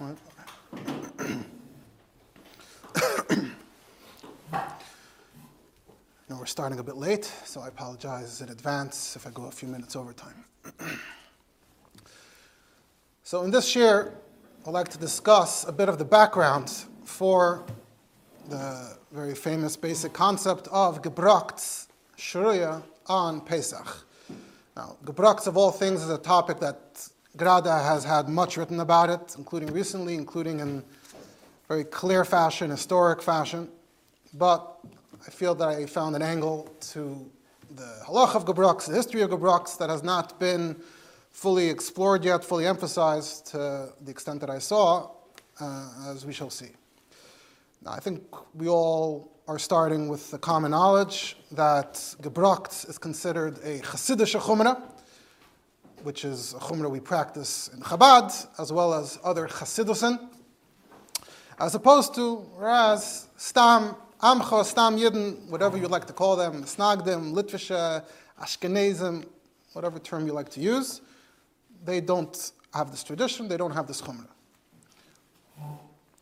Know, we're starting a bit late, so I apologize in advance if I go a few minutes over time. so, in this year, I'd like to discuss a bit of the background for the very famous basic concept of gebracht shruya on Pesach. Now, gebracht of all things is a topic that Grada has had much written about it, including recently, including in very clear fashion, historic fashion. But I feel that I found an angle to the halach of Gebrux, the history of Gebrux, that has not been fully explored yet, fully emphasized to the extent that I saw, uh, as we shall see. Now, I think we all are starting with the common knowledge that Gebracht is considered a Hasidic chumrah, which is a chumrah we practice in Chabad, as well as other Hasidusin, as opposed to, Raz, Stam Amcha, Stam Yidden, whatever you like to call them, Snagdim, Litvisha, Ashkenazim, whatever term you like to use, they don't have this tradition, they don't have this chumrah.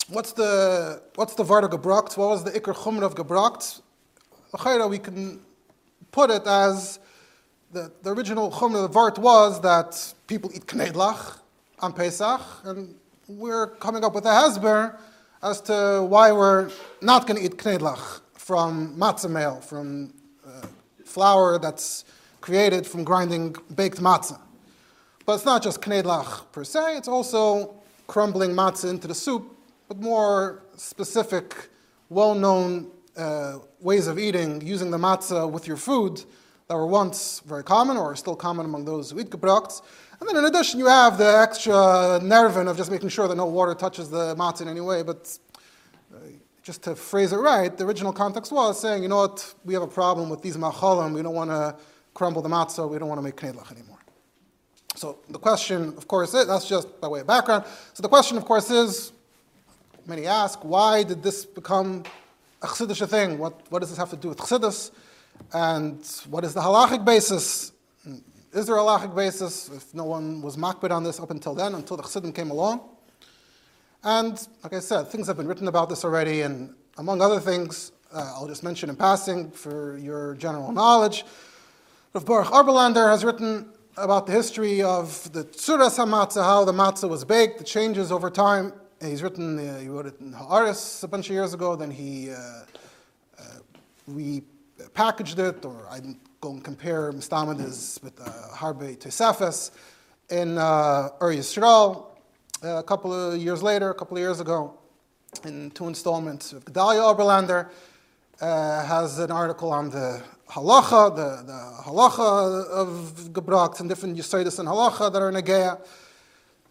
What's the what's the Vart of Gebracht? What was the Iker Chumrah of Gebracht? We can put it as the, the original Chumrah of the Vart was that people eat Knedlach on Pesach, and we're coming up with a Hezber as to why we're not going to eat knedlach from matzah meal, from uh, flour that's created from grinding baked matzah. But it's not just knedlach per se, it's also crumbling matzah into the soup, but more specific, well known uh, ways of eating, using the matzah with your food that were once very common or are still common among those who eat. And then in addition, you have the extra nervin of just making sure that no water touches the matzah in any way. But uh, just to phrase it right, the original context was saying, you know what, we have a problem with these machalim. We don't want to crumble the matzah. We don't want to make knedlach anymore. So the question, of course, is, that's just by way of background. So the question, of course, is, many ask, why did this become a chassidish thing? What, what does this have to do with chassidus? And what is the halachic basis is there a halachic basis if no one was makbid on this up until then, until the Chassidim came along? And like I said, things have been written about this already, and among other things, uh, I'll just mention in passing for your general knowledge. Rav Baruch Oberlander has written about the history of the tzuras hamatzah, how the matzah was baked, the changes over time. He's written, uh, he wrote it in Haaretz a bunch of years ago. Then he uh, uh, repackaged it, or I go and compare Mistamid with uh, Harbe Tesefes in uh, Or Yisrael uh, a couple of years later, a couple of years ago, in two installments of Gedalia Oberlander, uh, has an article on the halacha, the, the halacha of Gebracht and different Yisraelis and halacha that are in Agea.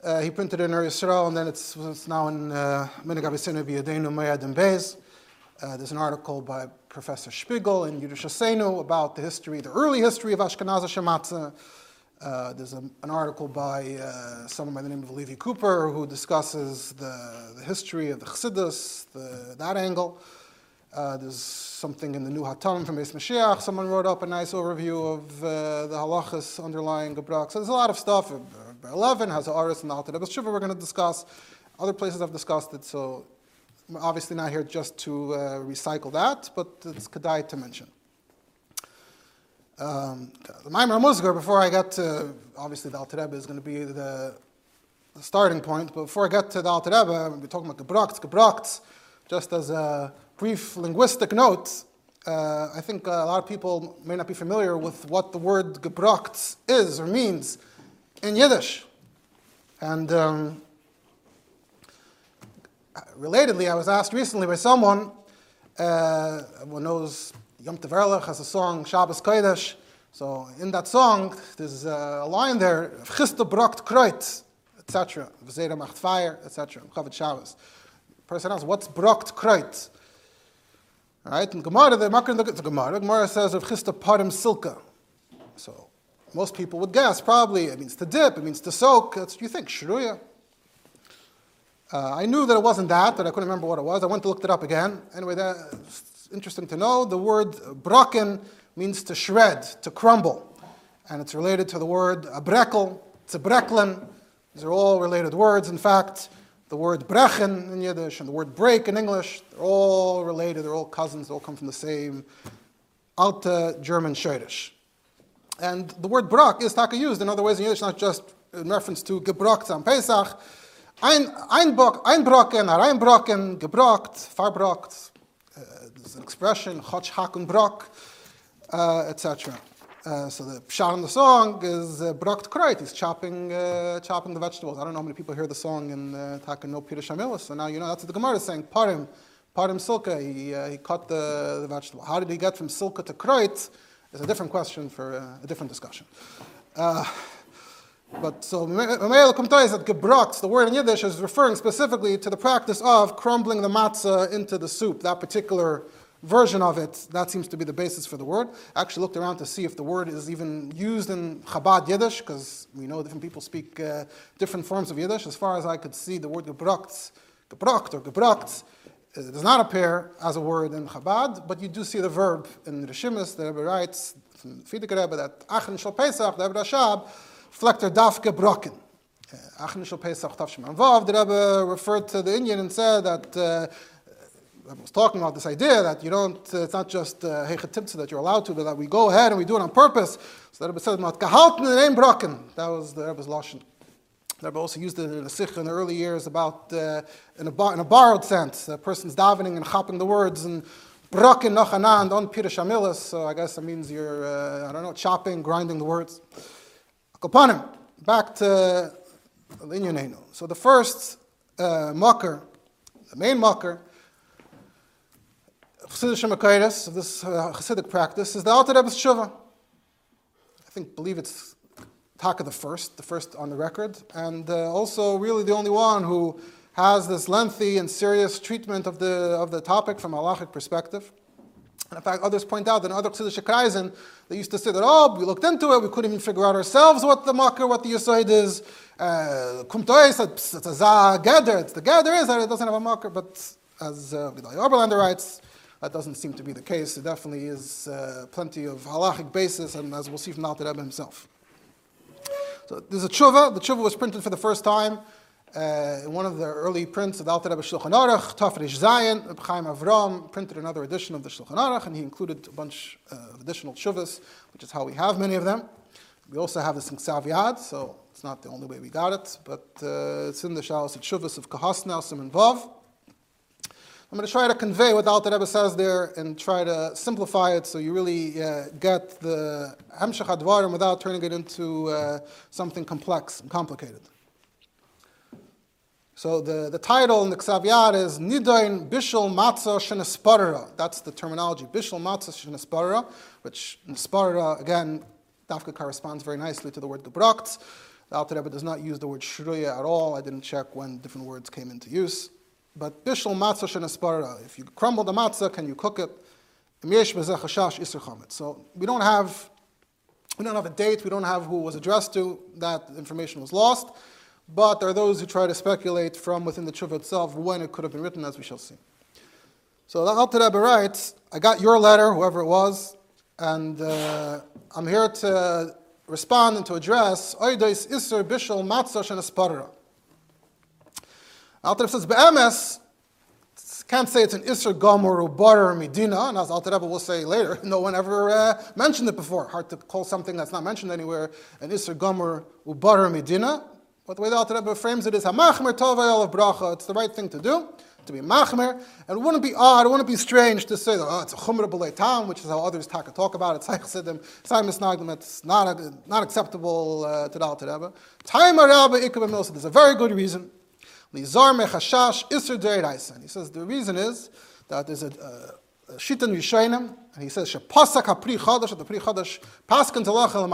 Uh, he printed it in Or Yisrael, and then it's, it's now in uh, Minig Abisinu B'Yadenu Mayad and Beis. Uh, there's an article by Professor Spiegel in Yiddishasenu about the history, the early history of Ashkenazi Shematzah. Uh, there's a, an article by uh, someone by the name of Levi Cooper who discusses the, the history of the Chassidus, the, that angle. Uh, there's something in the New Hatam from Beis Mashiach. Someone wrote up a nice overview of uh, the halachas underlying Gebrak. So there's a lot of stuff. 11 has the Aris and the Rebbe Shiva we're going to discuss. Other places I've discussed it, so I'm obviously not here just to uh, recycle that, but it's kedai to mention. Um, the Maimar Musgar, before I get to, obviously the Alter Rebbe is going to be the, the, starting point, but before I get to the Alter Rebbe, we're talking about gebracht, gebracht, just as a brief linguistic note, uh, I think a lot of people may not be familiar with what the word gebracht is or means in Yiddish. And um, relatedly, I was asked recently by someone uh, who knows Yom Tov Ehrlich has a song Shabbos Kodesh. So in that song, there's a line there, Chista Brocht Kreut, etc. V'zera macht fire, etc. Chavet Shabbos. The person asks, what's Brocht Kreut? Right? In Gemara, the Makar look at the Gemara. Gemara says of Chista Parim Silka. So most people would guess, probably, it means to dip, it means to soak. That's what you think, Shruya. Uh, I knew that it wasn't that, but I couldn't remember what it was. I went to look it up again. Anyway, that's interesting to know. The word brocken means to shred, to crumble. And it's related to the word abrekel, to. These are all related words. In fact, the word brechen in Yiddish and the word break in English, they're all related, they're all cousins, they all come from the same Alte German Schwedish. And the word brok is taka used in other ways in Yiddish, not just in reference to gebrokt on Pesach. Ein, einbroken, hereinbroken, gebrokt, verbrokt. Uh, there's an expression, chotch hakun brok, uh, etc. Uh, so the pshat in the song is uh, brokt kreut. He's chopping, uh, chopping the vegetables. I don't know how many people hear the song in uh, Taka no Peter Shamilis. So now you know that's what the Gemara is saying. Parim, parim silka. He, uh, he cut the, the vegetable. How did he get from silka to kreut? Is a different question for uh, a different discussion. But so Mameel Kumtai that gebrokt, the word in Yiddish, is referring specifically to the practice of crumbling the matzah into the soup, that particular version of it, that seems to be the basis for the word. I actually looked around to see if the word is even used in Chabad Yiddish, because we know different people speak uh, different forms of Yiddish. As far as I could see, the word gebrokt, gebrokt or gebrokt, uh, does not appear as a word in Chabad, but you do see the verb in Rishimis, the Rebbe writes, from Frierdiker Rebbe, that Achen Shal Pesach, the Rebbe Rashab, daf Pesach Tavshim Anvav, the Rebbe referred to the Indian and said that uh, I was talking about this idea that you don't, uh, it's not just uh, that you're allowed to, but that we go ahead and we do it on purpose. So the Rebbe said. That was the Rebbe's Lashon. The Rebbe also used it in a sikh in the early years about, uh, in, a bar, in a borrowed sense, a person's davening and chopping the words and broken nachana on Pirush Amilis. So I guess that means you're, uh, I don't know, chopping, grinding the words. Akopanim, back to Linyanenu. So the first uh, mucker, the main Makaitis, of this uh, Chassidic practice, is the Alter Rebbe's Tshuva. I think, believe it's Taka the first, the first on the record, and uh, also really the only one who has this lengthy and serious treatment of the, of the topic from a halachic perspective. In fact, others point out that in other Chassidish Kreisen, they used to say that, oh, we looked into it, we couldn't even figure out ourselves what the makar, what the yisoid is. Uh, Kumtois, it's, a za it's the gather is that it doesn't have a makar, but as uh, Oberlander writes, that doesn't seem to be the case. There definitely is uh, plenty of halachic basis, and as we'll see from Alter Rebbe himself. So there's a tshuva. The tshuva was printed for the first time uh, one of the early prints of Rebbe Shulchan Aruch, Tafrish Zayin. Reb Chaim Avram printed another edition of the Shulchan Aruch, and he included a bunch uh, of additional tshuvas, which is how we have many of them. We also have this in Ksav so it's not the only way we got it, but uh, it's in the Shalos Tshuvas of Kahasna, Simon Vav. I'm going to try to convey what Alter Rebbe says there and try to simplify it so you really uh, get the Hemshech Advarim without turning it into uh, something complex and complicated. So the, the title in the Yad is Nidoin Bishul Matzah Shenesparara. That's the terminology, Bishul Matzah Shenesparara, which Nesparara, again, Dafka corresponds very nicely to the word Gebrokt. The Alter Rebbe does not use the word Shruya at all. I didn't check when different words came into use. But bishul matzah shenaspara, if you crumble the matzah, can you cook it? So we don't have we don't have a date, we don't have who was addressed to, that information was lost. But there are those who try to speculate from within the tshuva itself when it could have been written, as we shall see. So the Rebbe writes, I got your letter, whoever it was, and uh, I'm here to respond and to address Oidois Isser Bishul Matzah Shenaspara. Alter Rebbe says, Be'emes, can't say it's an Isser Gomer or or Medina, and as Rebbe will say later, no one ever uh, mentioned it before. Hard to call something that's not mentioned anywhere an Isser Gomer or or Medina. But the way the Alter Rebbe frames it is, Hamachmer Tovayel of Bracha, it's the right thing to do, to be Machmer, and it wouldn't be odd, it wouldn't be strange to say, that oh, it's a Chumra B'lei Tam, which is how others talk, talk about it, Siddim, Tzayim Nagdim, it's not, not acceptable uh, to the Alter Rebbe. Time Rabba Ikab Milsa, there's a very good reason. Lizar mechashash iser deiraisa. He says the reason is that there's a, a, a shitan yishainim, and he says shepasak hapri chadash, the pri chadash paskin talach el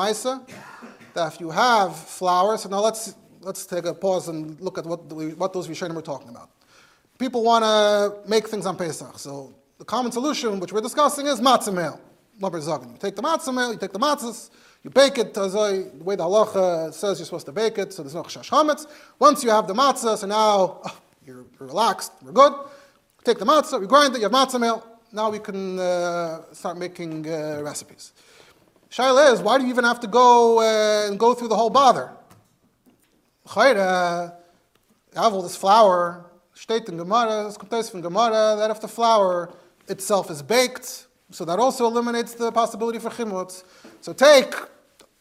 that if you have flowers, so now let's let's take a pause and look at what the, what those yishainim are talking about. People want to make things on Pesach, so the common solution, which we're discussing, is matzah meal. You take the matzah meal, you take the matzahs, you bake it as the way the halacha says you're supposed to bake it, so there's no chash hametz. Once you have the matzah, so now oh, you're, relaxed, we're good. Take the matzah, we grind it, you have matzah meal. Now we can uh, start making uh, recipes. Shaila is, why do you even have to go uh, and go through the whole bother? Have all this flour, steht in Gemara, es kommt aus from Gemara, that if the flour itself is baked, so that also eliminates the possibility for chimutz. So take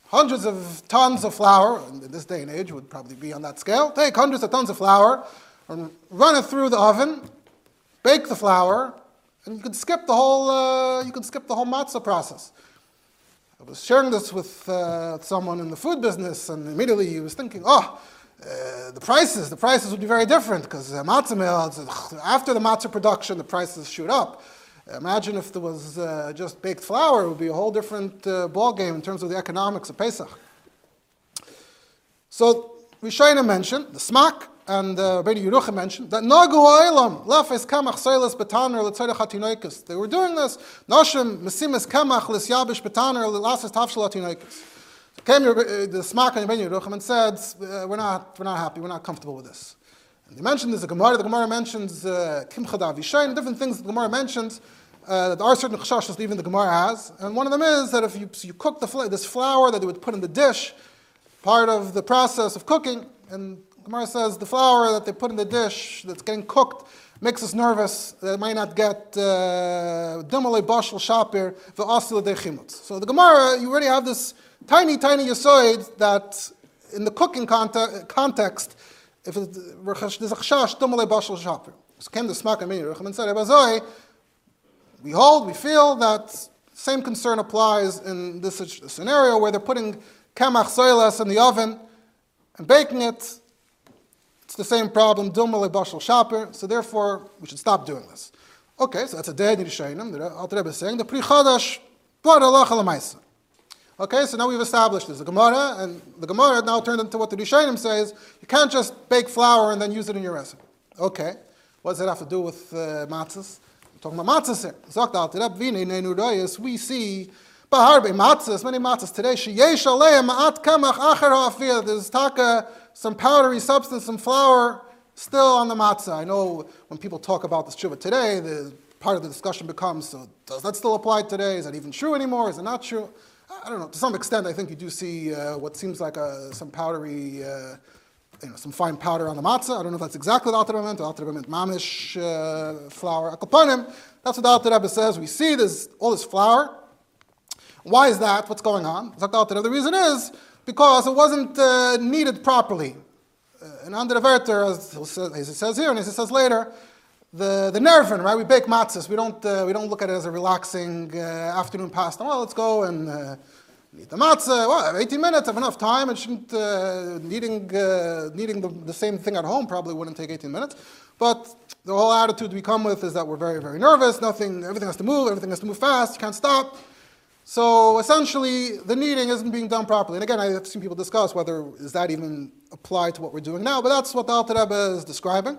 hundreds of tons of flour, in this day and age would probably be on that scale, take hundreds of tons of flour and run it through the oven, bake the flour, and you can skip the whole, uh, you can skip the whole matzah process. I was sharing this with uh, someone in the food business, and immediately he was thinking, oh, uh, the prices, the prices would be very different because uh, matzah mill, after the matzah production, the prices shoot up. Imagine if there was uh, just baked flour, it would be a whole different uh, ball game in terms of the economics of Pesach. So Rishayna mentioned, the smak, and uh, Bedi Yeruchim mentioned, that Nagu Ha'elam, lefes kamach soilas betaner l'tzorech hatinoikus. They were doing this, Noshim mesimis kamach l'syabish betaner l'lasas tafshel hatinoikus. Came uh, the smak and Bedi Yeruchim and said, uh, we're, not, we're not happy, we're not comfortable with this. And they mentioned this, the Gemara, the Gemara mentions uh, Kimcha Davishain, different things the Gemara mentions. Uh, there are certain chashashas even the Gemara has, and one of them is that if you, so you cook the, this flour that they would put in the dish, part of the process of cooking, and Gemara says the flour that they put in the dish that's getting cooked makes us nervous that it might not get uh, dimale bashal shapir v'asil dechimut. So the Gemara, you already have this tiny, tiny yasoid that in the cooking context if there's a chashash, dumale bashal shaper. So came the smak and Yeruchim and said, Ebazoi, we hold, we feel that same concern applies in this scenario where they're putting kamach soilas in the oven and baking it. It's the same problem, dumale bashal shaper. So therefore, we should stop doing this. Okay, so that's a dead Nirishayim. The Alter Rebbe is saying the pri chadash, blood Allah Okay, so now we've established this. The Gemara, and the Gemara now turned into what the Rishonim says, you can't just bake flour and then use it in your recipe. Okay, what does that have to do with uh, matzahs? We're talking about matzahs here. We see Baharbe matzahs, many matzahs today, sheyesh aleim kamach acher There's taka, some powdery substance, some flour still on the matzah. I know when people talk about this tshuva today, the part of the discussion becomes, so does that still apply today? Is that even true anymore? Is it not true? I don't know, to some extent, I think you do see uh, what seems like a, some powdery, uh, you know, some fine powder on the matzah. I don't know if that's exactly the Alter Rebbe. The Alter mamish uh, flour. Akopanim, that's what the Alter Rebbe says. We see this, all this flour. Why is that? What's going on? The reason is because it wasn't uh, kneaded properly. Uh, and under the Verter, as, it says here and as it says later, the, the nervin, right? We bake matzahs. We don't, uh, we don't look at it as a relaxing uh, afternoon pastime. Well, let's go and uh, eat the matzah. Well, 18 minutes, have enough time. It shouldn't, uh, needing, needing the, the same thing at home probably wouldn't take 18 minutes. But the whole attitude we come with is that we're very, very nervous. Nothing, everything has to move, everything has to move fast. You can't stop. So essentially, the kneading isn't being done properly. And again, I've seen people discuss whether is that even applied to what we're doing now, but that's what the Alter Rebbe is describing.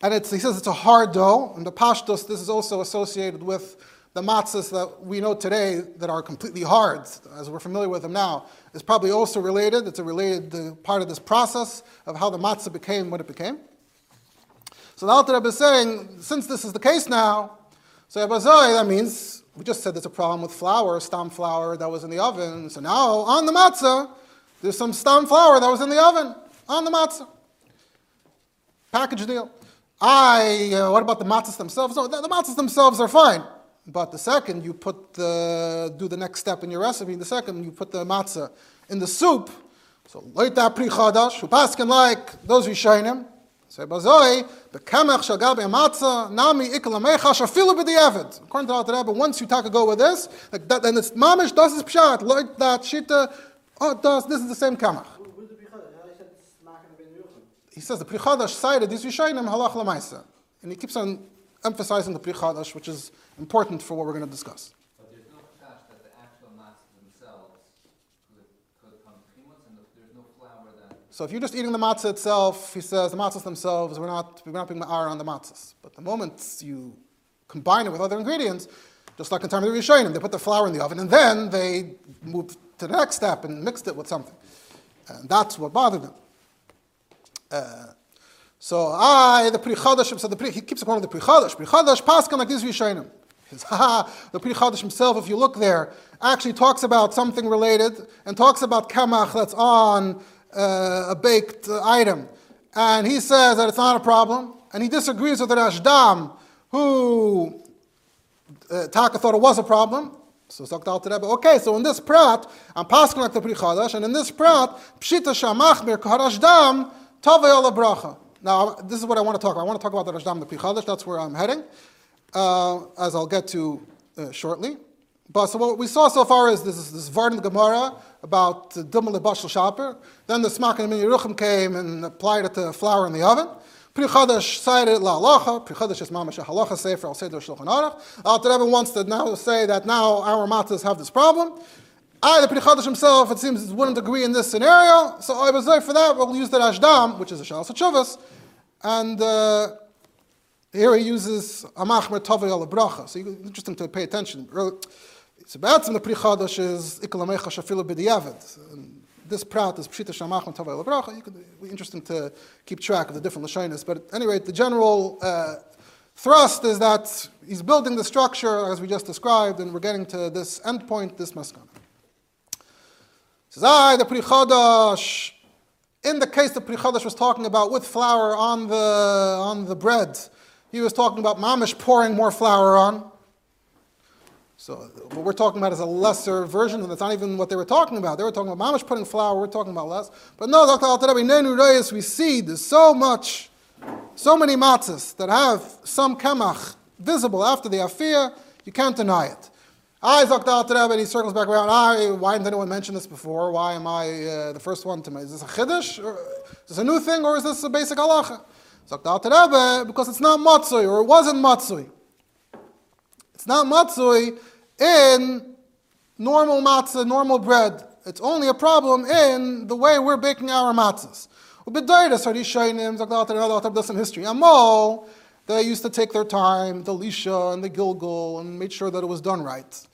And he says it's a hard dough, and the pashtos, this is also associated with the matzahs that we know today that are completely hard, as we're familiar with them now, is probably also related. It's a related part of this process of how the matzah became what it became. So the Alter Rebbe is saying, since this is the case now, so Abazoi, that means, we just said there's a problem with flour, stam flour that was in the oven. So now, on the matzah, there's some stam flour that was in the oven, on the matzah. Package deal. I, uh, what about the matzahs themselves? No, the, the matzahs themselves are fine. But the second you put the, do the next step in your recipe, the second you put the matzah in the soup, so loita pri chadash, who paskin like those Rishonim, say bazoi, bekemech shal gabe matzah, nami ikal amecha shafilu b'di'evid. According to the Rebbe, once you talk a go with this, like that, then it's mamish, das is pshat, like that shita, oh, das, this is the same kamach he says the Pri Chadash cited these Rishayim halach lamaisa. And he keeps on emphasizing the Pri Chadash, which is important for what we're going to discuss. But there's no chash that the actual matzahs themselves could, could come and there's no flour that... So if you're just eating the matzah itself, he says the matzahs themselves, we're not, we're not being ma'ar on the matzahs. But the moment you combine it with other ingredients, just like in time of the Rishonim, they put the flour in the oven and then they move to the next step and mixed it with something. And that's what bothered them. Uh, so I, the Pri Chadash, so the Pri, he keeps calling the Pri Chadash. Pri Chadash, Paskan like this Rishonim. the Pri Chadash himself, if you look there, actually talks about something related and talks about kamach that's on uh, a baked item. and he says that it's not a problem, and he disagrees with the Rashdam, who uh, Taka thought it was a problem. So sagt Alter Rebbe, okay, so in this prat, I'm passing like the Pri Chadash, and in this prat, Pshita Shamachmir Karashdam Tavei Ala Bracha. Now, this is what I want to talk about. I want to talk about the Rashdam, the Pri Chadash, that's where I'm heading, uh, as I'll get to uh, shortly. But so what we saw so far is this, this Vardan Gemara about Dummel Bashal Shaper. Then the Smak and Yeruchim came and applied it to flour in the oven. Pri Chadash cited La Halacha. Pri Chadash is Mamash Halacha Sefer Al Seder Shulchan Aruch. Alter Rebbe wants to now say that now our matzahs have this problem. I, the Pri Chadash himself, it seems, wouldn't agree in this scenario. So I was there for that. We'll use the Rashdam, which is a Shal Sachuvas. And uh, here he uses Amachmer Tovei Al Bracha. So interesting to pay attention. So Be'atzim the Pri Chadash is Ikalamecha Shafilu B'diavad. This prat is Pshita Shamach and Tavai Labracha. It could be interesting to keep track of the different Lashonis. But at any rate, the general uh, thrust is that he's building the structure as we just described, and we're getting to this endpoint, this maskana. Says, I, the Pri Chadash, in the case the Pri Chadash was talking about with flour on the, on the bread, he was talking about mamish pouring more flour on. So what we're talking about is a lesser version, and that's not even what they were talking about. They were talking about mamish putting flour. We're talking about less. But no, Dr. Al we see there's so much, so many matzahs that have some kemach visible after the afia. You can't deny it. I Dr. Al and he circles back around. I, why didn't anyone mention this before? Why am I uh, the first one to mention? Is this a chiddush? Is this a new thing, or is this a basic halacha? Dr. Al because it's not matzui, or it wasn't matzui. It's not matzui in normal matzah, normal bread. It's only a problem in the way we're baking our matzahs. There's some history. Amol, they used to take their time, the lisha and the gilgul, and made sure that it was done right.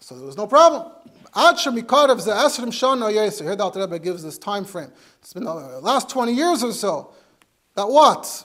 So there was no problem. Here the Rebbe gives this time frame. It's been the last 20 years or so. That what?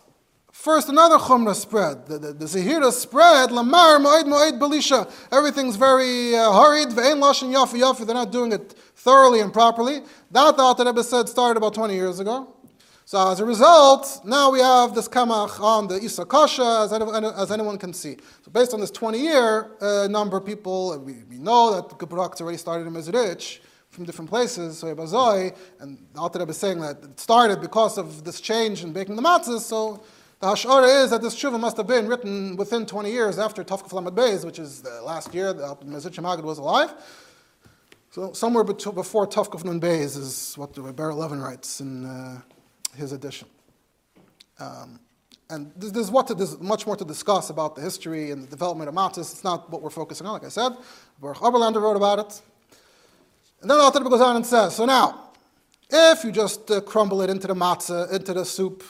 First, another chumrah spread. The, the, the zahira spread. Lamar moed moed belisha. Everything's very uh, hurried. Ve'en lashon yafi yafi. They're not doing it thoroughly and properly. That the Alter Rebbe said started about 20 years ago. So as a result, now we have this kamach on the Isa Kasha, as, as anyone can see. So based on this 20-year uh, number, people, we, we know that the Gebrak's already started in Mezrich from different places, so Ebazoi, and the Alter Rebbe is saying that it started because of this change in baking the matzahs, so the hashara is that this tshuva must have been written within 20 years after Tafkaf Lamed Beis, which is the last year that Mezritch Magid was alive. So somewhere before Tafkaf Nun Beis is what Rebbe Levin writes in uh, his edition. Um, and there's, what to, there's much more to discuss about the history and the development of matzahs. It's not what we're focusing on, like I said. Baruch Oberlander wrote about it. And then the Alter goes on and says, so now, if you just uh, crumble it into the matzah, into the soup,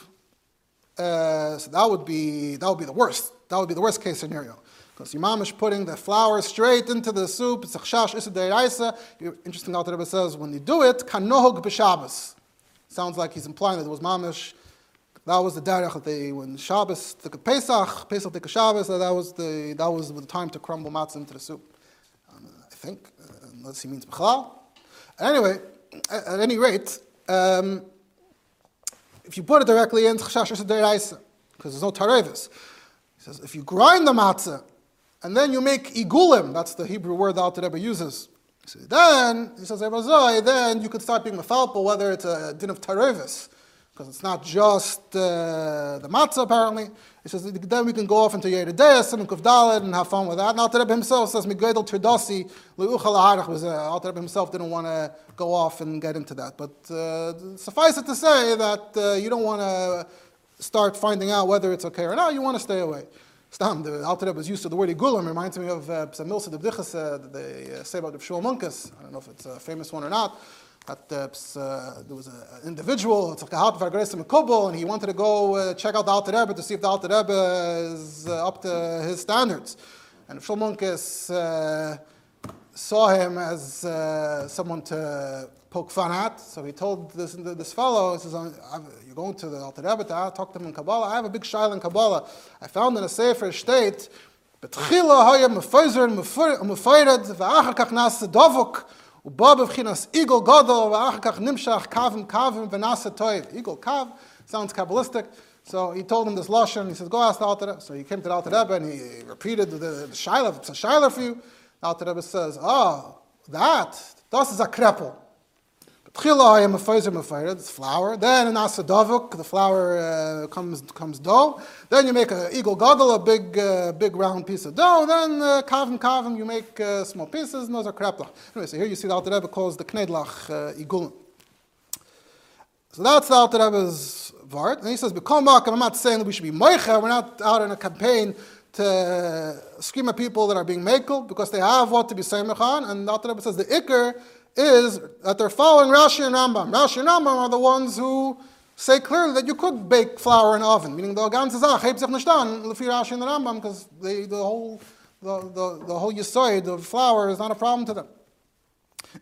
uh, so that would be that would be the worst. That would be the worst case scenario. Because Imam is putting the flour straight into the soup. It's a chash isa Interesting, Alter Rebbe says when you do it, kanohog b'Shabbos. Sounds like he's implying that it was mamish. That was the derech that they when Shabbos took a Pesach, Pesach took a Shabbos. That was the that was the time to crumble matzah into the soup. Um, I think, uh, unless he means b'chalal. Anyway, at, at any rate. Um, if you put it directly into in, because there's no tarevis. He says, if you grind the matzah, and then you make igulim, that's the Hebrew word that Alter Rebbe uses. So then, he says, then you could start being mefalpel, whether it's a din of tarevis, because it's not just uh, the matzah apparently. He says, then we can go off into Yerideyas and Kuvdalit and have fun with that. And Alter Rebbe himself says, Migedel Tridasi, Le'uchal was Alter Rebbe himself didn't want to go off and get into that. But uh, suffice it to say that uh, you don't want to start finding out whether it's okay or not, you want to stay away. Stam, the Alter Rebbe was used to the word Igulim, reminds me of uh, Psamilsa Bdichas, uh, uh, say about the Shmuel Munkes. I don't know if it's a famous one or not uh, uh, there was an individual, Tzachkahat Vargaresim in Kobo, and he wanted to go uh, check out the Alter Rebbe to see if the Alter Rebbe is uh, up to his standards. And Shmuel Munkes uh, saw him as uh, someone to poke fun at, so he told this, this fellow, he says, you're going to the Alter Rebbe to talk to him in Kabbalah? I have a big shayla in Kabbalah. I found in a Sefer state, בתחילה היה מפייזר mefeired, v'achar כך נעשה ובא בבחינס עיגול גדול, ואחר כך נמשך קווים קווים ונעשה טוב. עיגול קו, Sounds Kabbalistic. So he told him this Lashon. He says, go ask the Alter Rebbe. So he came to the Alter Rebbe and he repeated the, the, the Shiloh. It's a Shiloh for you. The Alter Rebbe says, oh, that, das is a krepel. Tchila feizer mefeired, it's flour. Then in asadavuk, the flour uh, comes comes dough. Then you make an eagle gadol, a big uh, big round piece of dough. Then uh, kavim kavim, you make uh, small pieces, and those are kreplach. Anyway, so here you see the Alter Rebbe calls the knedlach uh. So that's the Alter Rebbe's vart. And he says, "B'kol I'm not saying that we should be moicha. We're not out in a campaign to scream at people that are being makel because they have what to be saying And the Alter Rebbe says the ikr is that they're following Rashi and Rambam. Rashi and Rambam are the ones who say clearly that you could bake flour in an oven, meaning the ganze Zach, heb sich nicht an, lefi Rashi and the Rambam, because the, the whole the, the, the whole yisoid of flour is not a problem to them.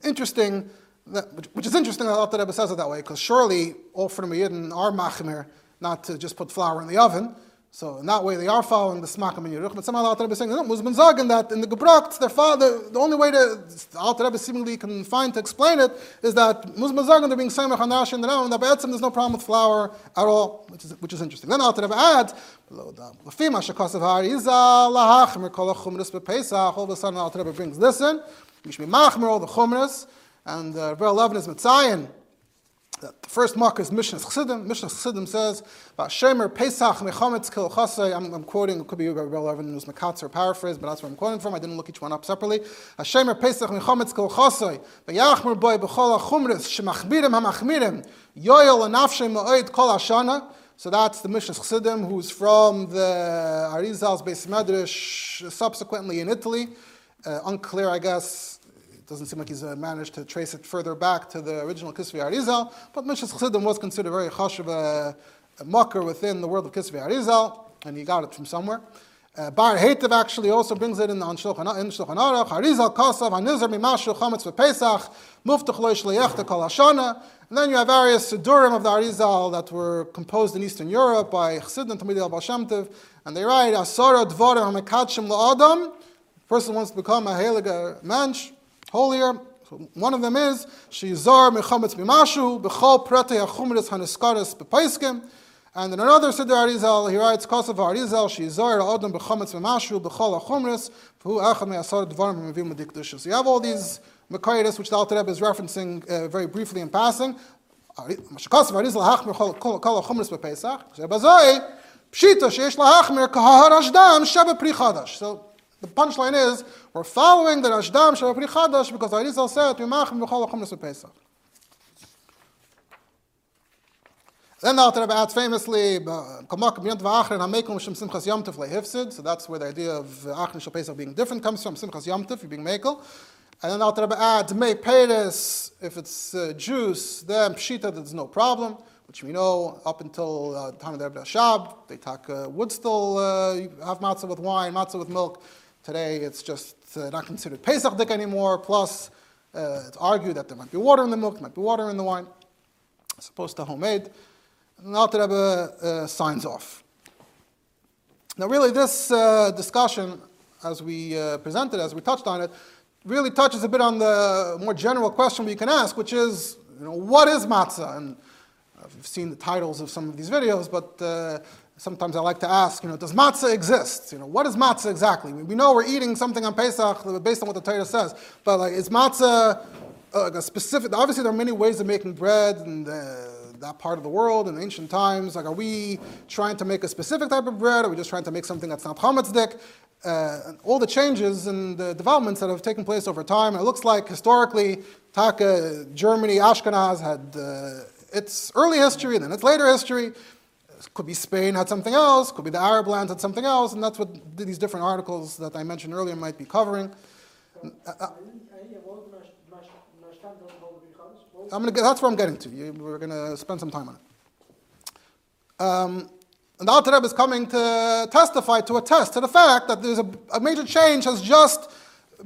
Interesting, that, which is interesting that Alter Rebbe says it that way, because surely all the Yidden are machmir not to just put flour in the oven. So in that way, they are following the smakim in Yeruch. But somehow the Alter Rebbe is saying, no, Muslim Zagan, that in the Gebracht, their father, the only way to, the Alter Rebbe seemingly can find to explain it is that Muslim Zagan, they're being Samech Hanash and the Ram, and that Be'etzim, there's no problem with flour at all, which is, which is interesting. Then Alter Rebbe adds, Lafima Shekasav Hariza, Lahachmer, Kol HaChumris Be'Pesach, all of a sudden Alter Rebbe brings this in, be Machmer, all the Chumris, and uh, Rebbe Levin is Mitzayin, the first mark is Mishnah Chassidim. Mishnah Chassidim says, Shemer Pesach Mechametz Kil. I'm, I'm quoting, it could be Rabbi Levin was Makatz paraphrase, but that's where I'm quoting from. I didn't look each one up separately. Shemer Pesach Mechametz Kil Chasei. Boy Shemachmirim HaMachmirim Yoyel Anafshem Ma'oid Kol HaShana. So that's the Mishnah Chassidim, who's from the Arizal's Beis Medrash, subsequently in Italy. Uh, unclear, I guess, doesn't seem like he's uh, managed to trace it further back to the original Kisvi Arizal, but Mishas Chassidim was considered very chashuv, uh, a, a mucker within the world of Kisvi Arizal, and he got it from somewhere. Uh, Ba'er Heitev actually also brings it in the Shulchan Aruch. Harizal Kasav Hanizar Mimashu Chametz VePesach Muftach Lo Kol Hashana. And then you have various Sidurim of the Arizal that were composed in Eastern Europe by Chassidim Tamid al Baal and they write Asara Dvarim HaMekatshim LaAdam. Person wants to become a Heilige Mensch holier. One of them is Shizar Mechametz Mimashu Bechol Prete Achumris Haniskaris Bepaiskim. And in another Siddur Arizal, he writes Kosav Arizal Shizar Adam Bechametz Mimashu Bechol Achumris Who Echad Me'asar Dvarim Mevim Medikdusha. So you have all these Makaitis which the Alter Rebbe is referencing uh, very briefly in passing. Kosav Arizal Hachmer Kol Achumris Bepesach. Shebazoi Pshita Sheish Lahachmer Kahar Ashdam Shebe Pri. So the punchline is, we're following the Rashdam Shabbat Chadash because Arizal said, Yimachim V'chol HaChumras Pesach. Then the Alter adds famously. So that's where the idea of achrin shel Pesach being different comes from. Simchas yomtiv, you're being mekel. And then the Alter adds, "Mei peres." If it's uh, juice, then pshita, there's no problem. Which we know up until uh, the time of the Rebbe Shab, they talk uh, would still uh, have matzah with wine, matzah with milk. Today it's just uh, not considered Pesach dik anymore, plus uh, it's argued that there might be water in the milk, there might be water in the wine, as opposed to homemade. And the Alter Rebbe uh, signs off. Now really this discussion, as we presented, as we touched on it, really touches a bit on the more general question we can ask, which is, you know, what is matzah? And I've seen the titles of some of these videos, but uh, sometimes I like to ask, you know, does matzah exist? You know, what is matzah exactly? We know we're eating something on Pesach based on what the Torah says, but like, is matzah uh, like a specific? Obviously, there are many ways of making bread in that part of the world in ancient times. Like, are we trying to make a specific type of bread? Or are we just trying to make something that's not chametzdek? Uh, all the changes and the developments that have taken place over time. And it looks like historically, Taka, Germany, Ashkenaz had uh, its early history, and then its later history. Could be Spain had something else, could be the Arab lands had something else, and that's what these different articles that I mentioned earlier might be covering. Uh, I'm gonna get, that's where I'm getting to. You, We're going to spend some time on it. Um, and the is coming to testify, to attest to the fact that there's a, a major change has just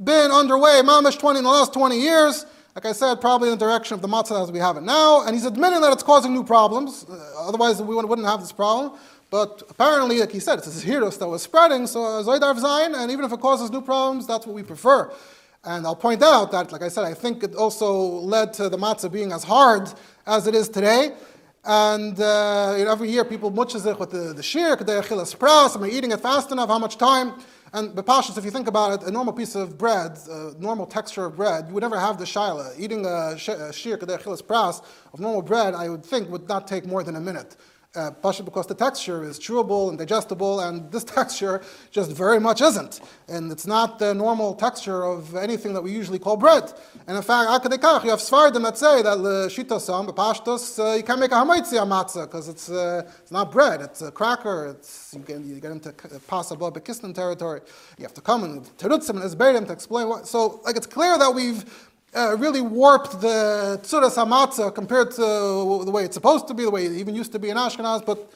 been underway, mamish 20 in the last 20 years, like I said, probably in the direction of the matzah as we have it now, and he's admitting that it's causing new problems. Uh, otherwise, we wouldn't have this problem. But apparently, like he said, it's this hirus that was spreading, so Zoidarv Zayin, and even if it causes new problems, that's what we prefer. And I'll point out that, like I said, I think it also led to the matzah being as hard as it is today. And uh, you know, every year people mutchazich with the, the shir, kedei achilas pras, am I eating it fast enough, how much time? And Bapashas, if you think about it, a normal piece of bread, a normal texture of bread, you would never have the shaila. Eating a, shir kadeh pras of normal bread, I would think would not take more than a minute uh, because the texture is chewable and digestible, and this texture just very much isn't. And it's not the normal texture of anything that we usually call bread. And in fact, you have svardim that say that shitasam, pashtos, uh, you can't make a hamaitzi matzah because it's, uh, it's not bread, it's a cracker, it's, you, get, you get into pasabah bekistan territory. You have to come and terutzim and esberim to explain what. So, like, it's clear that we've uh, really warped the tzuras hamatzah compared to the way it's supposed to be, the way it even used to be in Ashkenaz, but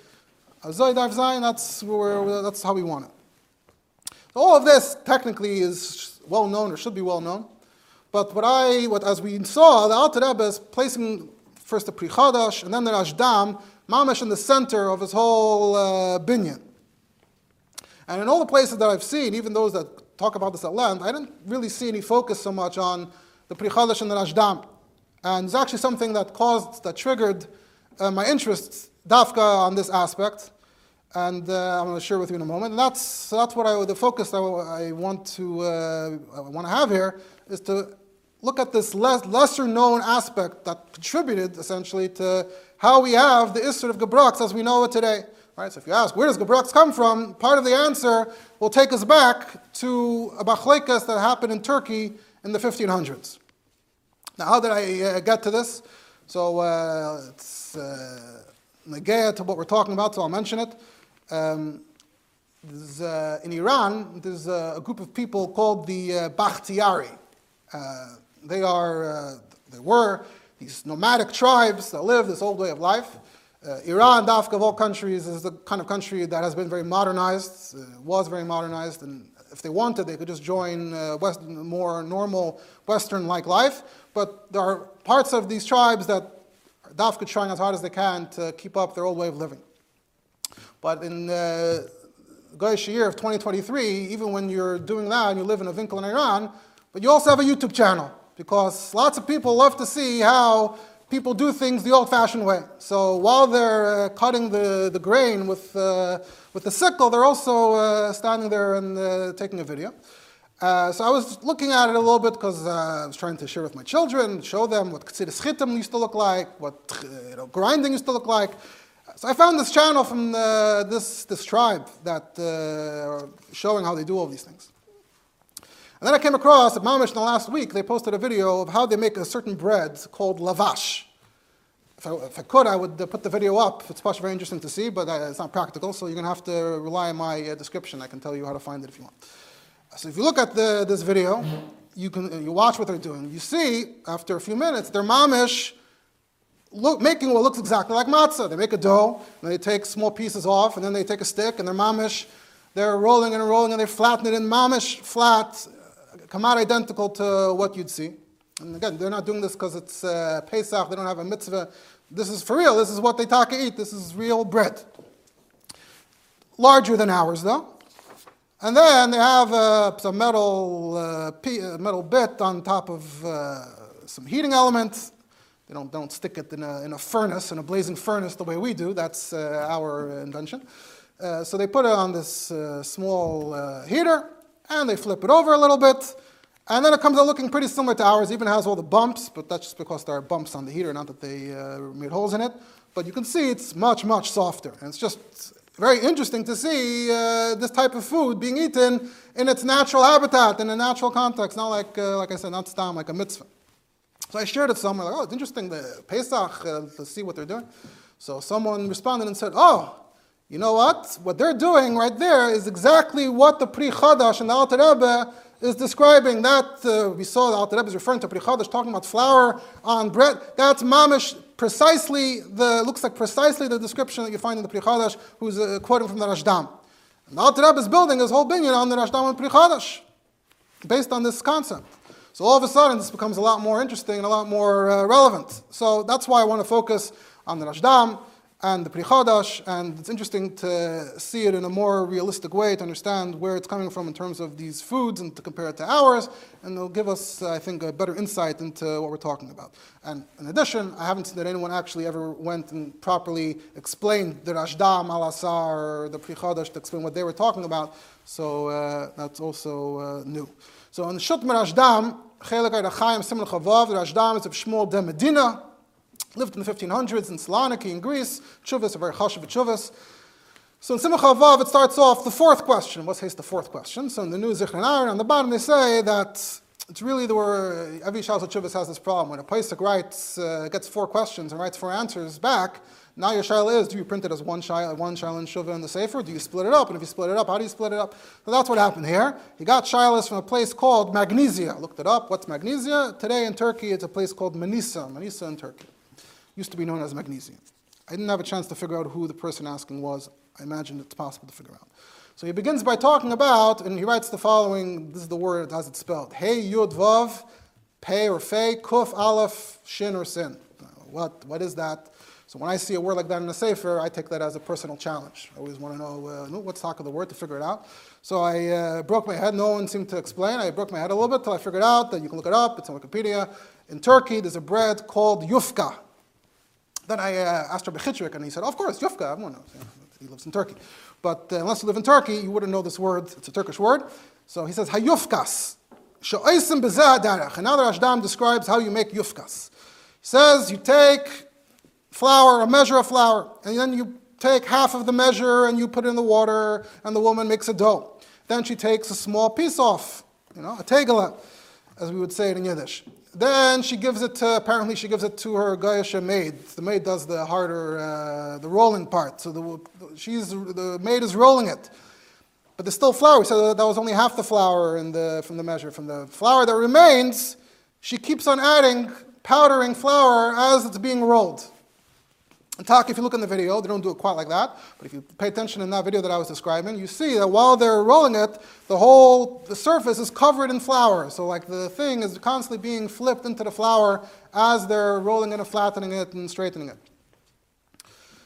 Zoy Darv Zayin, that's, where, that's how we want it. So all of this technically is well known or should be well known. But what I, what as we saw, the Alter Rebbe is placing first the Pri Chadash and then the Rashdam, Mamash in the center of his whole uh, binyan. And in all the places that I've seen, even those that talk about this at length, I didn't really see any focus so much on the Pri Chadash and the Rashdam. And it's actually something that caused, that triggered uh, my interest, dafka, on this aspect. And uh, I'm going to share with you in a moment. And that's, that's what I, the focus I, I want to, uh, I want to have here is to look at this less, lesser known aspect that contributed essentially to how we have the Isser of Gebraks as we know it today. Right, so if you ask, where does Gebraks come from? Part of the answer will take us back to a Bachlekas that happened in Turkey in the 1500s. Now, how did I uh, get to this? So uh, it's uh, to what we're talking about, so I'll mention it. Um, uh, in Iran, there's a group of people called the uh, Bakhtiari. Uh, they are, uh, they were these nomadic tribes that live this old way of life. Uh, Iran, Dafka of all countries, is the kind of country that has been very modernized, uh, was very modernized, and if they wanted, they could just join uh, West, more normal Western-like life. But there are parts of these tribes that are Dafka trying as hard as they can to keep up their old way of living. But in uh, Goyish year of 2023, even when you're doing that and you live in a Vinkel in Iran, but you also have a YouTube channel because lots of people love to see how people do things the old-fashioned way. So while they're uh, cutting the, the grain with, uh, with the sickle, they're also uh, standing there and uh, taking a video. Uh, so I was looking at it a little bit because uh, I was trying to share with my children, show them what Ktsidis Chitim used to look like, what you know, grinding used to look like. So I found this channel from this, this tribe that showing how they do all these things. And then I came across Mamish in the last week, they posted a video of how they make a certain bread called lavash. If I, if I could, I would uh, put the video up. It's possibly very interesting to see, but uh, it's not practical, so you're going to have to rely on my uh, description. I can tell you how to find it if you want. So if you look at the, this video, you, can, you watch what they're doing. You see, after a few minutes, they're mamish look, making what looks exactly like matzah. They make a dough, and they take small pieces off, and then they take a stick, and they're mamish. They're rolling and rolling, and they flatten it in mamish flat, come out identical to what you'd see. And again, they're not doing this because it's uh, Pesach, they don't have a mitzvah. This is for real, this is what they taka eat, this is real bread. Larger than ours, though. And then they have uh, some metal, uh, p- metal bit on top of uh, some heating elements. They don't, don't stick it in a, in a furnace, in a blazing furnace, the way we do. That's uh, our invention. Uh, so they put it on this small heater and they flip it over a little bit, and then it comes out looking pretty similar to ours, even has all the bumps, but that's just because there are bumps on the heater, not that they uh, made holes in it. But you can see it's much, much softer. And it's just very interesting to see uh, this type of food being eaten in its natural habitat, in a natural context, not like, uh, like I said, not stam, like a mitzvah. So I shared it somewhere, like, oh, it's interesting, the Pesach, uh, to see what they're doing. So someone responded and said, oh, you know what? What they're doing right there is exactly what the Pri Chadash and the Alter Rebbe is describing. That uh, we saw the Alter Rebbe is referring to Pri Chadash, talking about flour on bread. That's mamish, precisely the looks like precisely the description that you find in the Pri Chadash, who's uh, quoting from the Rashdam. And the Alter Rebbe is building his whole binyan on the Rashdam and Pri Chadash, based on this concept. So all of a sudden, this becomes a lot more interesting and a lot more uh, relevant. So that's why I want to focus on the Rashdam and the Pri Chadash, and it's interesting to see it in a more realistic way to understand where it's coming from in terms of these foods and to compare it to ours, and it'll give us, I think, a better insight into what we're talking about. And in addition, I haven't seen that anyone actually ever went and properly explained the Rashdam al Asar or the Pri Chadash to explain what they were talking about, so uh, that's also uh, new. So in the Shut Rashdam, Chelik Chaim Simon Chavav, the Rashdam is of Shmuel de Medina, lived in the 1500s in Saloniki in Greece. Chuvas are very chashav chuvas. So in Simcha Vav, it starts off the fourth question. What's his the fourth question? So in the new Zichron on the bottom, they say that it's really the word, every Chuvas has this problem. When a Paisik writes, uh, gets four questions and writes four answers back, now your shaila is, do you print it as one shaila, one shaila in Shuvah in the Sefer? Do you split it up? And if you split it up, how do you split it up? So that's what happened here. He got shailas from a place called Magnesia. Looked it up. What's Magnesia? Today in Turkey, it's a place called Manisa. Manisa in Turkey used to be known as magnesium. I didn't have a chance to figure out who the person asking was. I imagine it's possible to figure out. So he begins by talking about, and he writes the following this is the word as it's spelled Hey Yud Vav, Pei or Fei, Kuf Aleph, Shin or Sin. What, what is that? So when I see a word like that in a Sefer, I take that as a personal challenge. I always want to know uh, what's the talk of the word to figure it out. So I uh, broke my head. No one seemed to explain. I broke my head a little bit until I figured out that you can look it up. It's on Wikipedia. In Turkey, there's a bread called yufka. Then I uh, asked Rabbi Chitrik, and he said, Of course, Yufka, everyone knows. He lives in Turkey. But uh, unless you live in Turkey, you wouldn't know this word. It's a Turkish word. So he says, Hayufkas. And now the Rashdam describes how you make yufkas. He says, You take flour, a measure of flour, and then you take half of the measure and you put it in the water, and the woman makes a dough. Then she takes a small piece off, you know, a tegela, as we would say it in Yiddish. Then she gives it to, apparently she gives it to her Gayasha maid. The maid does the harder, uh, the rolling part. So the, she's, the maid is rolling it. But there's still flour. So that was only half the flour in the, from the measure. From the flour that remains, she keeps on adding, powdering flour as it's being rolled. And talk, if you look in the video, they don't do it quite like that, but if you pay attention in that video that I was describing, you see that while they're rolling it, the whole the surface is covered in flour. So like the thing is constantly being flipped into the flour as they're rolling it and flattening it and straightening it.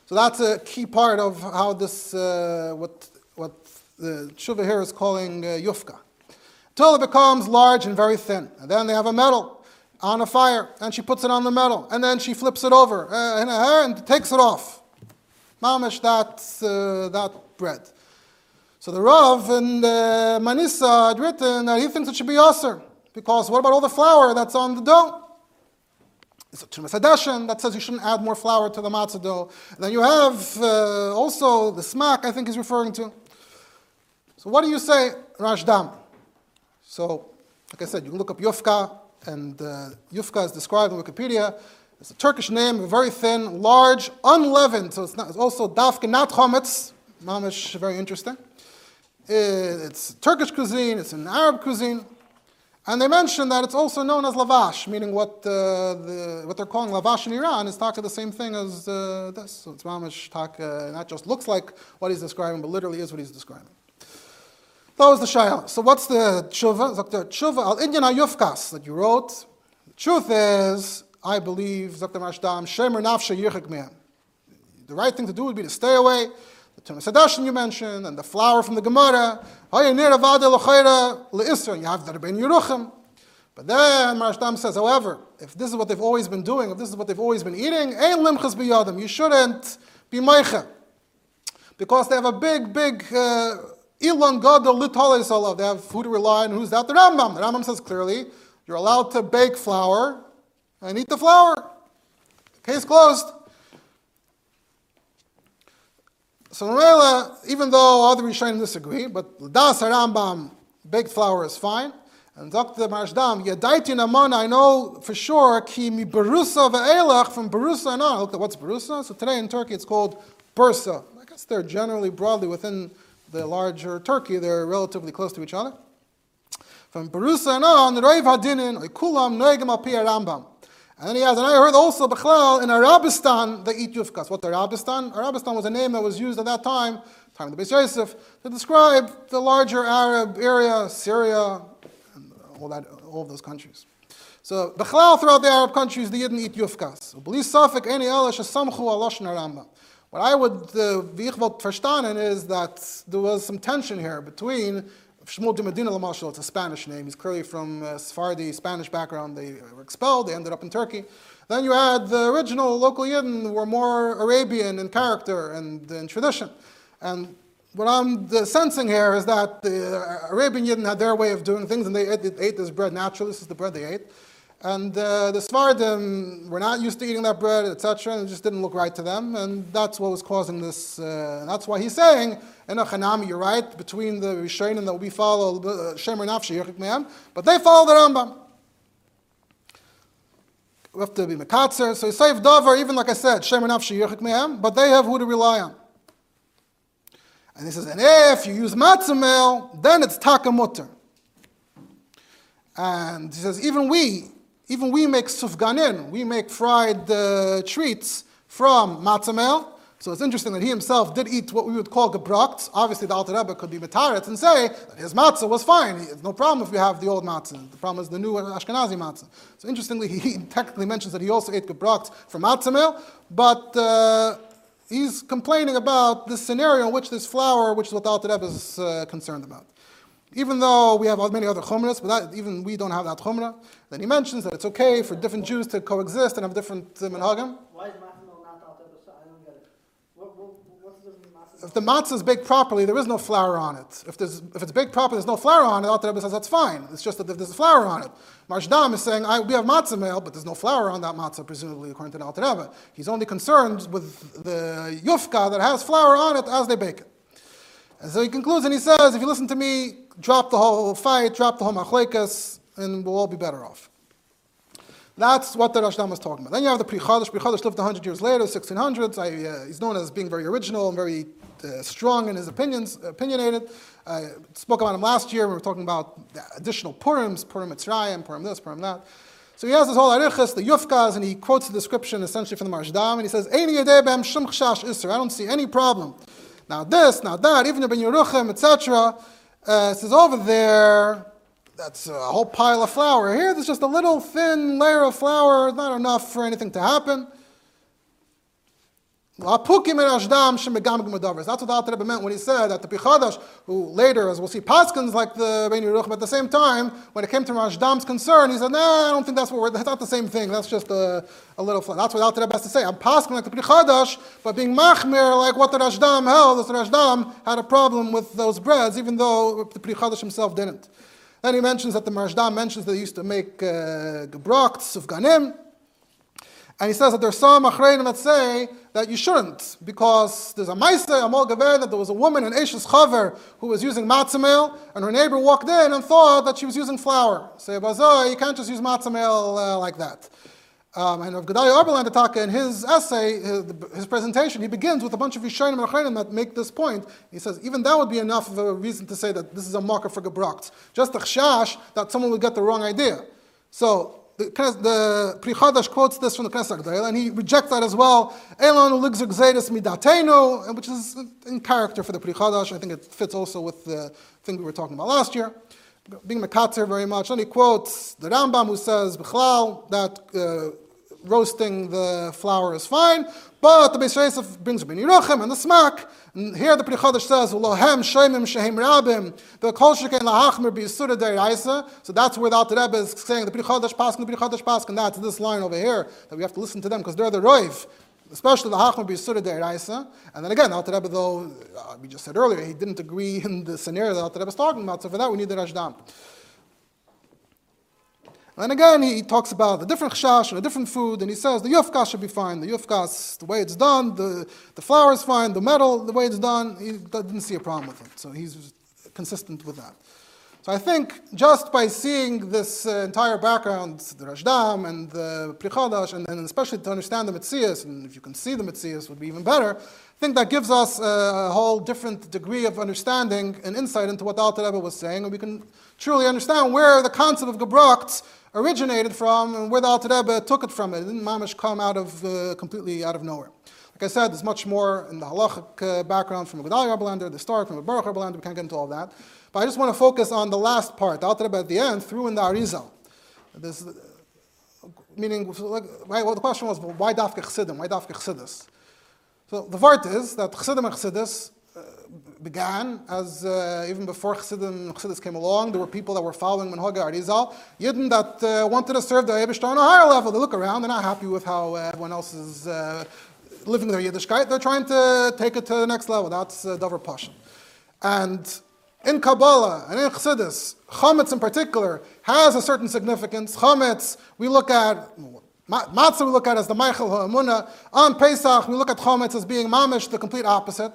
So that's a key part of how this, uh, what, what the tshuva here is calling uh, yufka. Until it becomes large and very thin. And then they have a metal on a fire, and she puts it on the metal, and then she flips it over uh, in hair and takes it off. Mamish, that, uh, that bread. So the Rav and uh, Manisa had written that he thinks it should be Aser, because what about all the flour that's on the dough? It's a Tumas that says you shouldn't add more flour to the matzah dough. And then you have uh, also the Smak, I think he's referring to. So what do you say, Rashdam? So, like I said, you can look up Yufka, and uh, Yufka is described in Wikipedia. It's a Turkish name, very thin, large, unleavened. So it's, not, it's also dafka, not chometz. Mamish, very interesting. It's Turkish cuisine, it's an Arab cuisine. And they mention that it's also known as lavash, meaning what, uh, the, what they're calling lavash in Iran is taka the same thing as uh, this. So it's mamish taka, not just looks like what he's describing, but literally is what he's describing. That was the shayla. So what's the tshuva? The tshuva al Inyan Ayufkas that you wrote. The truth is, I believe, Zakta Rashdam, Shemer Nafsha Yichik Man. The right thing to do would be to stay away. The Hadashin you mentioned, and the flour from the Gemara. You have that Ben Yeruchim. But then Maharashdam says, however, if this is what they've always been doing, if this is what they've always been eating, you shouldn't be meicha. Because they have a big, big uh, They have food to rely on. Who's that? The Rambam. The Rambam says clearly, you're allowed to bake flour and eat the flour. Case closed. So Mamela, even though other Rishonim disagree, but Das Rambam, baked flour is fine. And Dr. Marshdam, Yadaiti Naman, I know for sure, ki mi Barusa ve'elach, from Barusa and on. Look at what's Barusa? So today in Turkey it's called Bursa. I guess they're generally broadly within the larger Turkey, they're relatively close to each other. From Barusa and on, Reiv Hadinin, Noegim Al Rambam. And then he has, and I heard also Bechlal in Arabistan they eat yufkas. What Arabistan? Arabistan was a name that was used at that time, time of the Beis Yosef, to describe the larger Arab area, Syria, and all that, all those countries. So Bechlal throughout the Arab countries they didn't eat yufkas. B'li Safik Eni Ela Shesamchu Alosh Rambam. What I would, uh, ich verstanden is that there was some tension here between Shmuel de Medina Lamashal, it's a Spanish name. He's clearly from uh, Sephardi, Spanish background. They were expelled, they ended up in Turkey. Then you had the original local Yidden were more Arabian in character and in tradition. And what I'm sensing here is that the Arabian Yidden had their way of doing things and they ate, they ate this bread naturally. This is the bread they ate. And uh, the Sephardim were not used to eating that bread, etc., and it just didn't look right to them. And that's what was causing this. Uh, and that's why he's saying, in a Chanami, you're right, between the Rishonim that we follow, uh, Shemer Nafshi, but they follow the Rambam. We have to be Mekatzer. So Yisayv Dover, even like I said, Shemer Nafshi, Yerchik but they have who to rely on. And he says, and if you use matzah then it's takamutter. And he says, even we, even we make sufganin, we make fried uh, treats from matzah meal. So it's interesting that he himself did eat what we would call gebrakt. Obviously, the Alter Rebbe could be metaret and say that his matzah was fine. No problem if you have the old matzah. The problem is the new Ashkenazi matzah. So interestingly, he technically mentions that he also ate gebrakt from matzah meal, but uh, he's complaining about this scenario in which this flour, which is what the Alter Rebbe is uh, concerned about. Even though we have many other chumras, but that, even we don't have that chumrah, then he mentions that it's okay for different Jews to coexist and have different uh, minhagim. Why is matzah not there? I don't get it. What, what, what's the matzah If the matzah is baked properly, there is no flour on it. If, there's, if it's baked properly, there's no flour on it, Alter Rebbe says that's fine. It's just that if there's a flour on it. Marshdam is saying, I, we have matzah meal, but there's no flour on that matzah, presumably, according to the Alter Rebbe. He's only concerned with the yufka that has flour on it as they bake it. And so he concludes and he says, if you listen to me, drop the whole fight, drop the whole machlekas, and we'll all be better off. That's what the Rashdam was talking about. Then you have the Pri Chadash. Pri Chadash lived 100 years later, 1600s. I, uh, he's known as being very original and very uh, strong in his opinions, opinionated. I spoke about him last year. When we were talking about additional Purims, Purim Mitzrayim, Purim this, Purim that. So he has this whole arichas, the yufkas, and he quotes the description essentially from the Marshdam, and he says. I don't see any problem. Now this, now that, even Ben Yeruchim, etc. Uh, says over there, that's a whole pile of flour. Here, there's just a little thin layer of flour, not enough for anything to happen. That's what the Alter Rebbe meant when he said that the Pri Chadash, who later, as we'll see, Paskins like the Ben Yeruchim, at the same time, when it came to Rashdam's concern, he said, nah, I don't think that's what we're, that's not the same thing, that's just a, a little flour. That's what Alter Rebbe has to say. I'm Paskin like the Pri Chadash, but being Machmir like what the Rashdam held, the Rashdam had a problem with those breads, even though the Pri Chadash himself didn't. Then he mentions that the Marshdam mentions that they used to make uh, gebrakt, sufganim, and he says that there's some achreinim that say that you shouldn't, because there's a Maise, a Gaver, that there was a woman, an Eshes Chaver, who was using matzah meal, and her neighbor walked in and thought that she was using flour. Say, Bazoy, you can't just use matzah meal uh, like that. Um, and of Gedalia Oberlander taka, in his essay, his, his, presentation, he begins with a bunch of Yishanim and that make this point. He says, even that would be enough of a reason to say that this is a marker for Gebrakt. Just a chshash that someone would get the wrong idea. So, the, the Pri Chadash quotes this from the Knesses Hagedolah, and he rejects that as well. Elon midatenu, which is in character for the Pri Chadash. I think it fits also with the thing we were talking about last year. Being Mekatzer very much. And he quotes the Rambam who says, B'chlal, that uh, roasting the flour is fine, but the Beis Yosef brings Ben Yeruchim and the Smak. And here the Pri Chadash says, "Lohem shemim shehem rabim the kol sheken lahachmer b'yisuda deraisa." So that's where the Alter Rebbe is saying the Pri Chadash paskin, the Pri Chadash paskin. That's this line over here that we have to listen to them because they're the roiv. Especially the Hachmer Deiraisa. And then again, Alter Rebbe, though, uh, we just said earlier, he didn't agree in the scenario that Alter Rebbe is talking about, so for that we need the Rashdam. And again, he talks about the different chash and a different food, and he says the yufkas should be fine. The yufkas, the way it's done, the, the flour is fine, the metal, the way it's done, he didn't see a problem with it. So he's consistent with that. So I think just by seeing this uh, entire background, the Rashdam and the Pri Chadash, and, especially to understand the Metzias, and if you can see the Metzias would be even better, I think that gives us a whole different degree of understanding and insight into what Alter Rebbe was saying, and we can truly understand where the concept of Gebrakt originated from and where the Alter Rebbe took it from. It didn't mamish come out of uh, completely out of nowhere. Like I said, there's much more in the halachic uh, background from a Gedalia Rebbe the start from a Baruch Rebbe We can't get into all that. But I just want to focus on the last part. The Alter Rebbe at the end threw in the Arizal. This, meaning, like, well, the question was, why Dafke Chassidim? Why Dafke Chassidus? So the vart is that Chassidim and Chassidus began as uh, even before Chassidim Chassidus came along, there were people that were following Menhoga Arizal, Yidden that uh, wanted to serve the Eibishter on a higher level. They look around, they're not happy with how uh, everyone else is uh, living their Yiddishkeit. They're trying to take it to the next level. That's uh, Dover. And in Kabbalah and in Chassidus, Chametz in particular has a certain significance. Chametz, we look at, Matzah we look at as the Michael Ha'amunah. On Pesach, we look at Chametz as being Mamish, the complete opposite.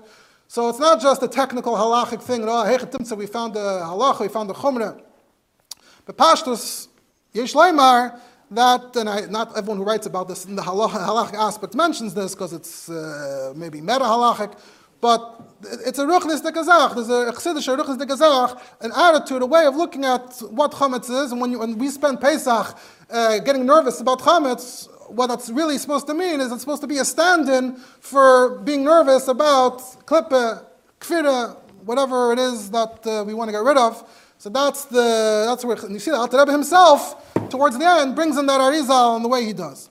So it's not just a technical halachic thing. Oh, we found the halacha, we found the chumrah. But Pashtus, Yesh Leimar, that, and I, not everyone who writes about this in the halachic aspect mentions this because it's uh, maybe meta halachic, but it's a ruchnis de gazach. There's a chsidish ruchnis de gazach, an attitude, a way of looking at what chametz is. And when, you, when we spend Pesach uh, getting nervous about chametz, what that's really supposed to mean is it's supposed to be a stand-in for being nervous about klippe, kfira, whatever it is that uh, we want to get rid of. So that's the that's where you see that Alter Rebbe himself towards the end brings in that Arizal in the way he does.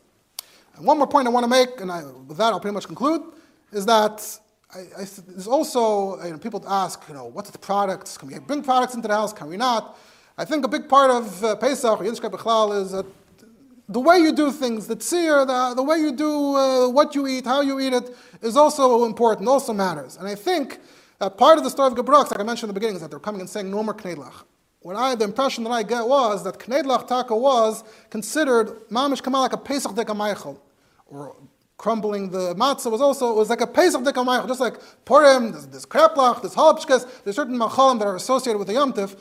And one more point I want to make, and I, with that I'll pretty much conclude, is that I, I, there's also you know, people ask, you know, what's the products? Can we bring products into the house? Can we not? I think a big part of uh, Pesach or Yiddishkeit Bechlal is that the way you do things, the tzir, the, the way you do uh, what you eat, how you eat it, is also important, also matters. And I think that part of the story of Gebrach, like I mentioned in the beginning, is that they're coming and saying no more knedlach. What I, the impression that I get was that knedlach taka was considered mamish kamal like a Pesach deka or crumbling the matzah was also, it was like a Pesach Dekamayach, just like Purim, there's, Kreplach, there's Halapshkes, there's certain machalim that are associated with the Yom Tif.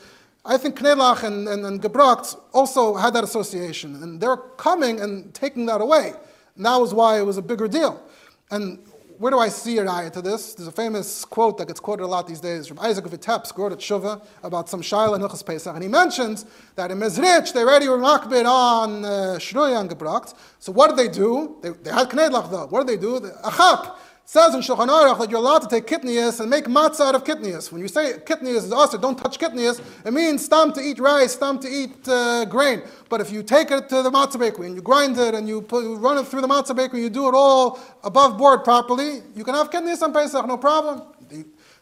I think Knelach and, and, and Gebracht also had that association, and they're coming and taking that away. And that was why it was a bigger deal. And where do I see a ayah to this? There's a famous quote that gets quoted a lot these days from Isaac of Vitebsk, wrote at about some Shaila and Pesach, and he mentions that in Mezrich they already were makbid on uh, Shruya and Gebracht. So what did they do? They, they had Knedlach though. What did they do? Achap says in Shulchan Aruch that you're allowed to take kitnias and make matzah out of kitnias. When you say kitnias is also don't touch kitnias, it means stam to eat rice, stam to eat uh, grain. But if you take it to the matzah bakery and you grind it and you, put, you run it through the matzah bakery, you do it all above board properly, you can have kitnias on Pesach, no problem.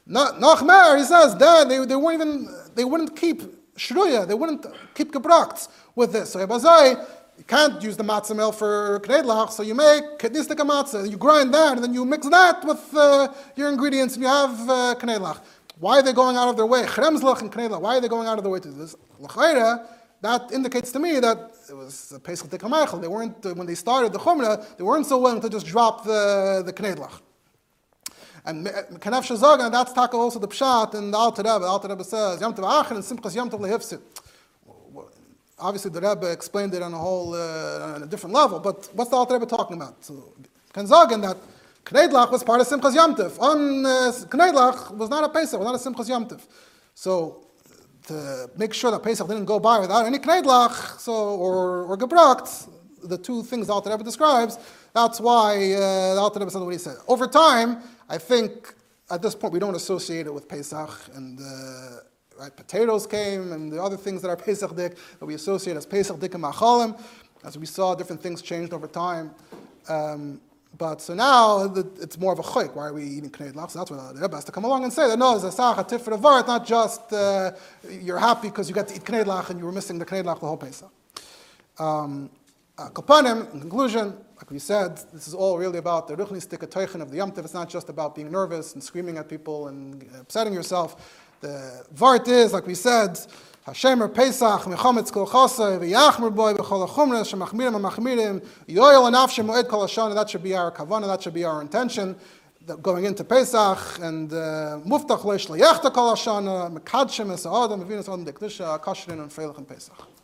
Nachmer, he says, that they, they weren't even, they wouldn't keep shruya, they wouldn't keep gebrachts with this. So Ebazai, you can't use the matzah meal for knedlach, so you make kedistika matzah, you grind that, and then you mix that with uh, your ingredients, and you have uh, knedlach. Why are they going out of their way? Chremslach and knedlach. Why are they going out of their way to do this? L'chayra, that indicates to me that it was Pesach Dikamaychel. They weren't, uh, when they started the Chumrah, they weren't so willing to just drop the, the knedlach. And Kanef Shazog, that's taka also the Pshat in the Alter Rebbe. The Alter Rebbe says, Yom Tov Acher and Simchas Yom Tov Lehifsit obviously the Rebbe explained it on a whole uh, on a different level. But what's the Alter Rebbe talking about? So, Kanzagen that Knedlach was part of Simchas Yomtiv. On uh, Knedlach was not a Pesach, was not a Simchas Yomtiv. So to make sure that Pesach didn't go by without any Knedlach, so or or Gebracht, the two things the Alter Rebbe describes. That's why uh, the Alter Rebbe said what he said. Over time, I think at this point we don't associate it with Pesach and. Uh, right? Potatoes came and the other things that are Pesach dik that we associate as Pesach dik and Machalim. As we saw, different things changed over time. Um, but so now it's more of a chayk. Why are we eating knedlach? So that's what the Rebbe has to come along and say that no, it's a tif for the. It's not just uh, you're happy because you got to eat knedlach and you were missing the knedlach the whole Pesach. Um, uh, in conclusion, like we said, this is all really about the ruchni stikatoichin of the Yom It's not just about being nervous and screaming at people and upsetting yourself. The vart is, like we said, Hashemer Pesach, Mechometz Kol Chosei, V'yachmer Boy, B'chol HaChumra, Shemachmirim HaMachmirim, Yoyel Anaf Moed Kol Hashana, that should be our kavanah, that should be our intention, going into Pesach, and uh, Muftach Leish Leyechta Kol Hashana, Mekadshim Es Adam, Mevinus Adam Dekdusha, Kashrin, and Freilach and Pesach.